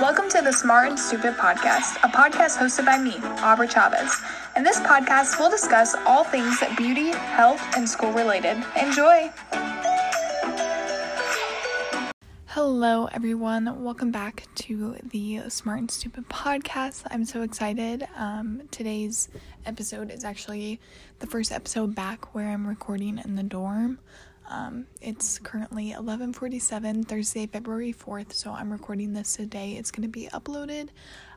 Welcome to the Smart and Stupid Podcast, a podcast hosted by me, Aubree Chavez. In this podcast, we'll discuss all things that beauty, health, and school related. Enjoy! Hello, everyone. Welcome back to the Smart and Stupid podcast. I'm so excited. Um, today's episode is actually the first episode back where I'm recording in the dorm. Um, it's currently 11:47 Thursday, February 4th, so I'm recording this today. It's going to be uploaded.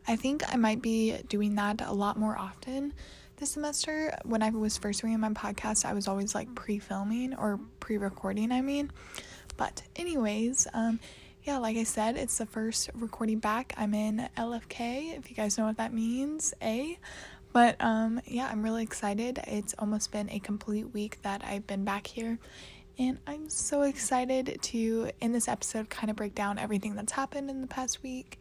I think I might be doing that a lot more often this semester. When I was first reading my podcast, I was always like pre-filming or pre-recording, I mean. But anyways, um yeah, like I said, it's the first recording back. I'm in LFK, if you guys know what that means, A. But um yeah, I'm really excited. It's almost been a complete week that I've been back here and I'm so excited to, in this episode, kind of break down everything that's happened in the past week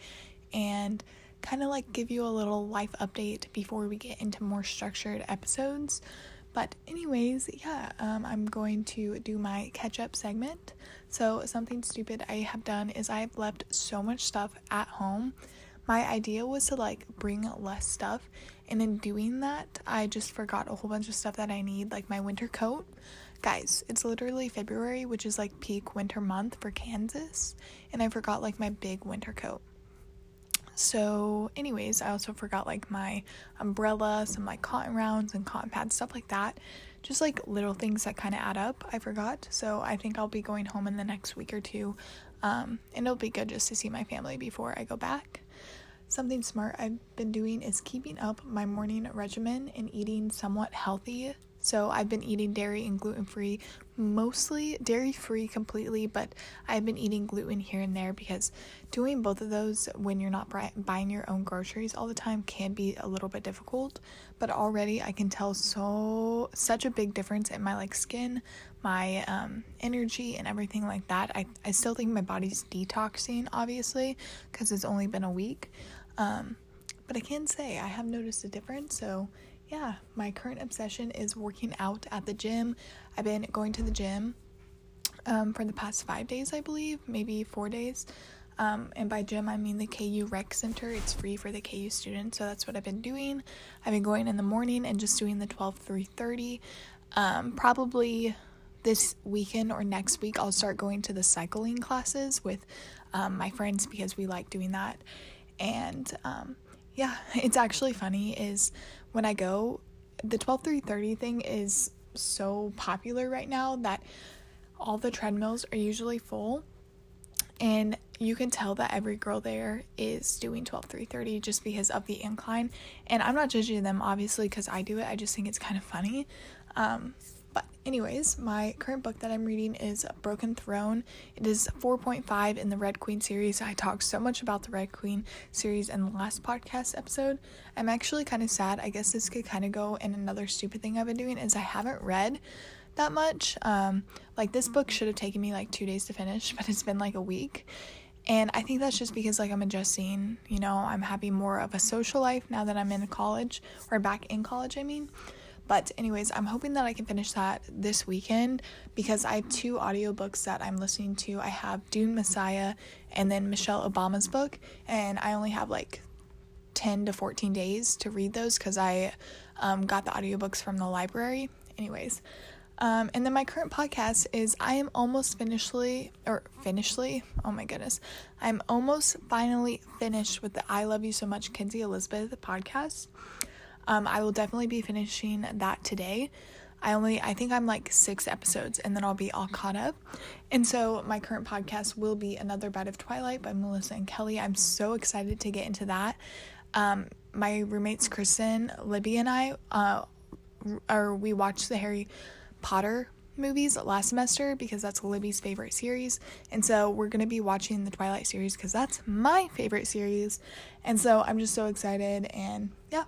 and kind of like give you a little life update before we get into more structured episodes. But, anyways, yeah, um, I'm going to do my catch up segment. So, something stupid I have done is I have left so much stuff at home. My idea was to like bring less stuff, and in doing that, I just forgot a whole bunch of stuff that I need, like my winter coat. Guys, it's literally February, which is like peak winter month for Kansas, and I forgot like my big winter coat. So, anyways, I also forgot like my umbrella, some like cotton rounds and cotton pads, stuff like that. Just like little things that kind of add up. I forgot. So, I think I'll be going home in the next week or two. Um, and it'll be good just to see my family before I go back. Something smart I've been doing is keeping up my morning regimen and eating somewhat healthy so I've been eating dairy and gluten free, mostly dairy free completely, but I've been eating gluten here and there because doing both of those when you're not buying your own groceries all the time can be a little bit difficult. But already I can tell so such a big difference in my like skin, my um, energy, and everything like that. I I still think my body's detoxing, obviously, because it's only been a week. Um, but I can say I have noticed a difference. So yeah, my current obsession is working out at the gym. I've been going to the gym um, for the past five days, I believe, maybe four days. Um, and by gym, I mean the KU Rec Center. It's free for the KU students, so that's what I've been doing. I've been going in the morning and just doing the 12 330. Um, probably this weekend or next week, I'll start going to the cycling classes with um, my friends because we like doing that. And um, yeah, it's actually funny is when I go, the 12 30 thing is so popular right now that all the treadmills are usually full. And you can tell that every girl there is doing 12 330 just because of the incline. And i'm not judging them obviously because i do it. I just think it's kind of funny. Um, but, anyways, my current book that I'm reading is Broken Throne. It is 4.5 in the Red Queen series. I talked so much about the Red Queen series in the last podcast episode. I'm actually kind of sad. I guess this could kind of go in another stupid thing I've been doing is I haven't read that much. Um, like this book should have taken me like two days to finish, but it's been like a week. And I think that's just because like I'm adjusting, you know, I'm having more of a social life now that I'm in college or back in college, I mean. But, anyways, I'm hoping that I can finish that this weekend because I have two audiobooks that I'm listening to. I have Dune Messiah and then Michelle Obama's book, and I only have like 10 to 14 days to read those because I um, got the audiobooks from the library. Anyways, um, and then my current podcast is I am almost finishly or finishly. Oh my goodness, I'm almost finally finished with the I Love You So Much, Kenzie Elizabeth podcast. Um, I will definitely be finishing that today. I only, I think I'm like six episodes and then I'll be all caught up. And so my current podcast will be Another Bite of Twilight by Melissa and Kelly. I'm so excited to get into that. Um, my roommates, Kristen, Libby, and I, uh, or we watched the Harry Potter movies last semester because that's Libby's favorite series. And so we're going to be watching the Twilight series because that's my favorite series. And so I'm just so excited. And yeah,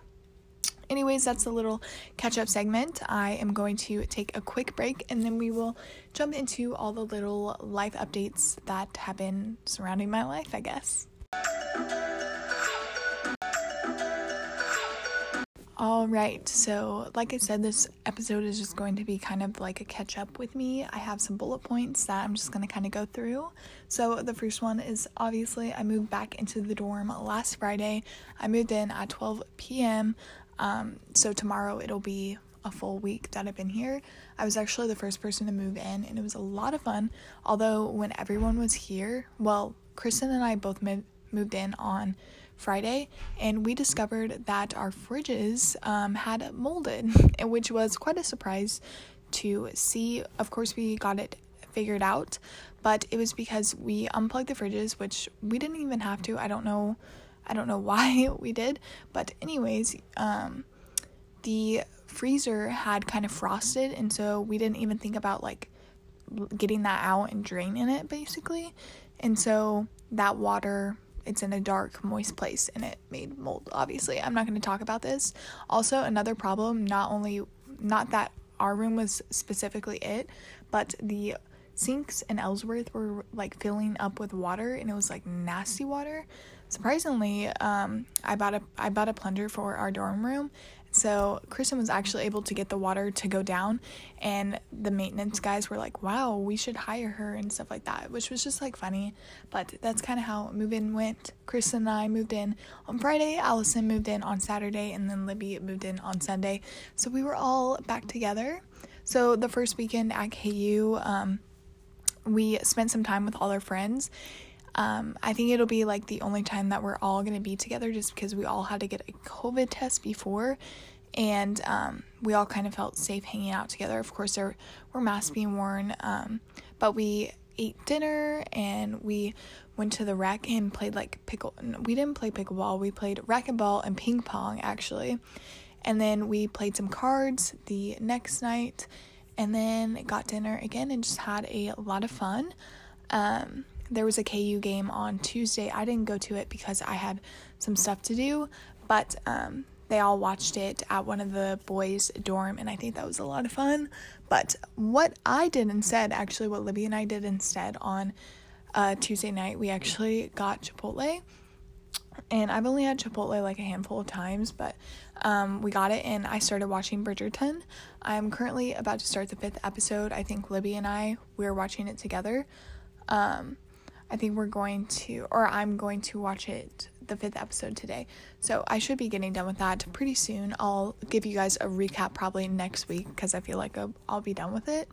Anyways, that's a little catch up segment. I am going to take a quick break and then we will jump into all the little life updates that have been surrounding my life, I guess. All right, so like I said, this episode is just going to be kind of like a catch up with me. I have some bullet points that I'm just going to kind of go through. So, the first one is obviously I moved back into the dorm last Friday. I moved in at 12 p.m. Um, so, tomorrow it'll be a full week that I've been here. I was actually the first person to move in, and it was a lot of fun. Although, when everyone was here, well, Kristen and I both moved in on Friday, and we discovered that our fridges um, had molded, which was quite a surprise to see. Of course, we got it figured out, but it was because we unplugged the fridges, which we didn't even have to. I don't know. I don't know why we did, but anyways, um, the freezer had kind of frosted, and so we didn't even think about like getting that out and draining it basically. And so that water it's in a dark, moist place and it made mold, obviously. I'm not going to talk about this. Also, another problem, not only, not that our room was specifically it, but the sinks in Ellsworth were like filling up with water and it was like nasty water. Surprisingly, um, I bought a I bought a plunger for our dorm room so Kristen was actually able to get the water to go down, and the maintenance guys were like, "Wow, we should hire her" and stuff like that, which was just like funny. But that's kind of how move-in went. Kristen and I moved in on Friday. Allison moved in on Saturday, and then Libby moved in on Sunday. So we were all back together. So the first weekend at KU, um, we spent some time with all our friends. Um, I think it'll be like the only time that we're all going to be together just because we all had to get a COVID test before and um, we all kind of felt safe hanging out together. Of course, there were masks being worn, um, but we ate dinner and we went to the rec and played like pickle. We didn't play pickleball, we played racquetball and ping pong actually. And then we played some cards the next night and then got dinner again and just had a lot of fun. Um, there was a KU game on Tuesday. I didn't go to it because I had some stuff to do, but um, they all watched it at one of the boys' dorm, and I think that was a lot of fun. But what I did instead, actually, what Libby and I did instead on uh, Tuesday night, we actually got Chipotle. And I've only had Chipotle like a handful of times, but um, we got it and I started watching Bridgerton. I'm currently about to start the fifth episode. I think Libby and I, we're watching it together. Um, I think we're going to, or I'm going to watch it, the fifth episode today. So I should be getting done with that pretty soon. I'll give you guys a recap probably next week because I feel like I'll be done with it.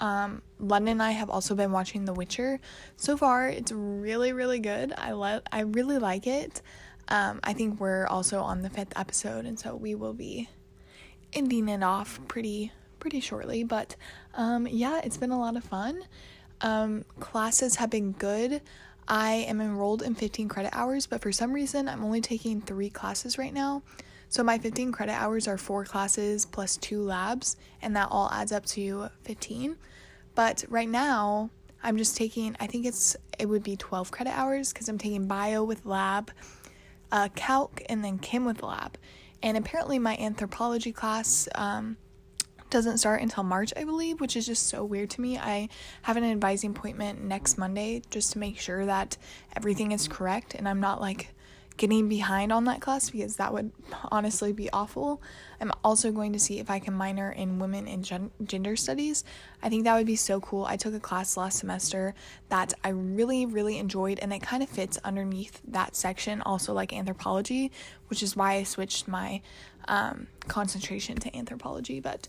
Um, London and I have also been watching The Witcher. So far, it's really, really good. I love, I really like it. Um, I think we're also on the fifth episode, and so we will be ending it off pretty, pretty shortly. But um, yeah, it's been a lot of fun. Um, classes have been good. I am enrolled in 15 credit hours, but for some reason, I'm only taking three classes right now. So my 15 credit hours are four classes plus two labs, and that all adds up to 15. But right now, I'm just taking, I think it's, it would be 12 credit hours because I'm taking bio with lab, uh, calc, and then chem with lab. And apparently, my anthropology class, um, doesn't start until March, I believe, which is just so weird to me. I have an advising appointment next Monday just to make sure that everything is correct and I'm not like getting behind on that class because that would honestly be awful. I'm also going to see if I can minor in women and gen- gender studies. I think that would be so cool. I took a class last semester that I really, really enjoyed, and it kind of fits underneath that section, also like anthropology, which is why I switched my um, concentration to anthropology. But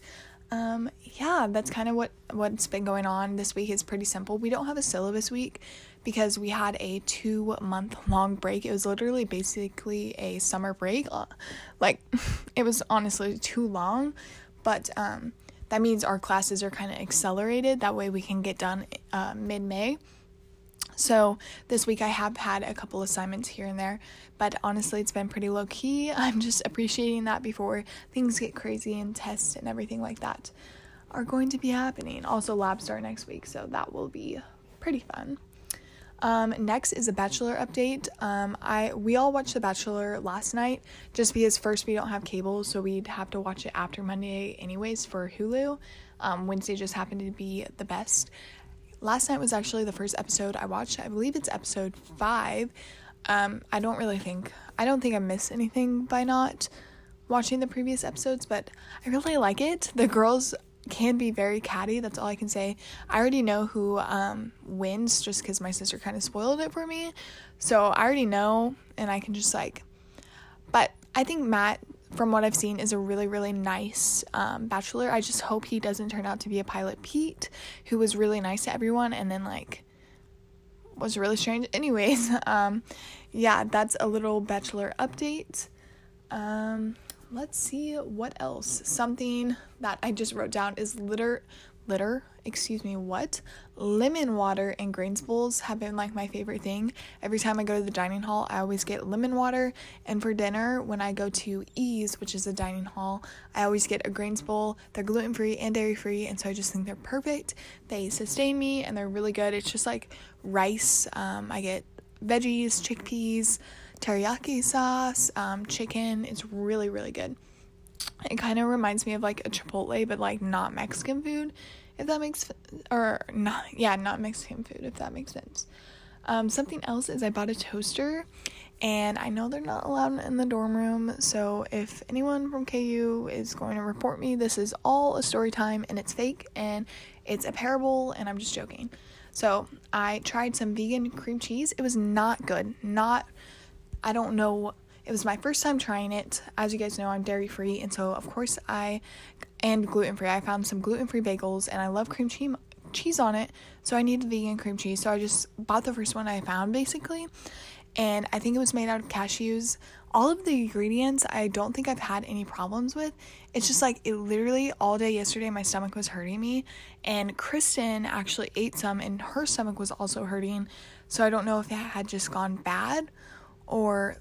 um, yeah, that's kind of what what's been going on this week. is pretty simple. We don't have a syllabus week because we had a two month long break. It was literally basically a summer break. Uh, like it was honestly too long, but um, that means our classes are kind of accelerated. That way we can get done uh, mid May. So this week I have had a couple assignments here and there, but honestly it's been pretty low key. I'm just appreciating that before things get crazy and tests and everything like that are going to be happening. Also lab start next week, so that will be pretty fun. Um, next is a Bachelor update. Um, I we all watched The Bachelor last night just because first we don't have cable, so we'd have to watch it after Monday anyways for Hulu. Um, Wednesday just happened to be the best last night was actually the first episode I watched. I believe it's episode five. Um, I don't really think I don't think I missed anything by not watching the previous episodes, but I really like it. The girls can be very catty. That's all I can say. I already know who um, wins just because my sister kind of spoiled it for me. So I already know, and I can just like. But I think Matt, from what I've seen, is a really, really nice um, bachelor. I just hope he doesn't turn out to be a pilot Pete, who was really nice to everyone and then like was really strange. Anyways, um, yeah, that's a little bachelor update. Um, let's see what else. Something that I just wrote down is litter, litter, excuse me, what? Lemon water and grains bowls have been like my favorite thing. Every time I go to the dining hall, I always get lemon water. And for dinner, when I go to Ease, which is a dining hall, I always get a grains bowl. They're gluten free and dairy free, and so I just think they're perfect. They sustain me and they're really good. It's just like rice. Um, I get veggies, chickpeas, teriyaki sauce, um, chicken. It's really, really good. It kind of reminds me of like a Chipotle, but like not Mexican food, if that makes or not yeah, not Mexican food, if that makes sense. Um, something else is I bought a toaster, and I know they're not allowed in the dorm room. So if anyone from KU is going to report me, this is all a story time, and it's fake, and it's a parable, and I'm just joking. So I tried some vegan cream cheese. It was not good. Not I don't know. It was my first time trying it. As you guys know, I'm dairy free, and so of course I and gluten free. I found some gluten free bagels, and I love cream cheese cheese on it. So I needed vegan cream cheese. So I just bought the first one I found basically. And I think it was made out of cashews. All of the ingredients I don't think I've had any problems with. It's just like it literally all day yesterday my stomach was hurting me and Kristen actually ate some and her stomach was also hurting. So I don't know if it had just gone bad or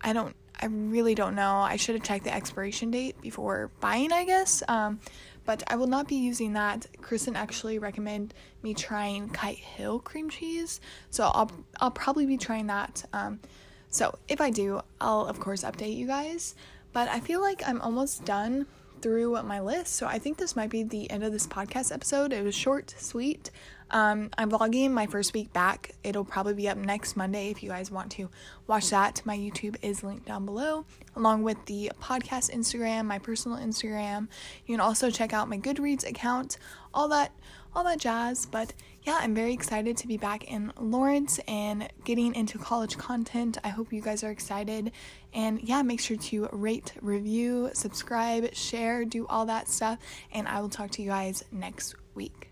I don't I really don't know. I should have checked the expiration date before buying, I guess. Um, but I will not be using that. Kristen actually recommended me trying Kite Hill cream cheese, so I'll I'll probably be trying that. Um, so if I do, I'll of course update you guys. But I feel like I'm almost done through my list, so I think this might be the end of this podcast episode. It was short, sweet. Um, I'm vlogging my first week back. It'll probably be up next Monday if you guys want to watch that. My YouTube is linked down below, along with the podcast Instagram, my personal Instagram. You can also check out my Goodreads account, all that, all that jazz. But yeah, I'm very excited to be back in Lawrence and getting into college content. I hope you guys are excited. And yeah, make sure to rate, review, subscribe, share, do all that stuff. And I will talk to you guys next week.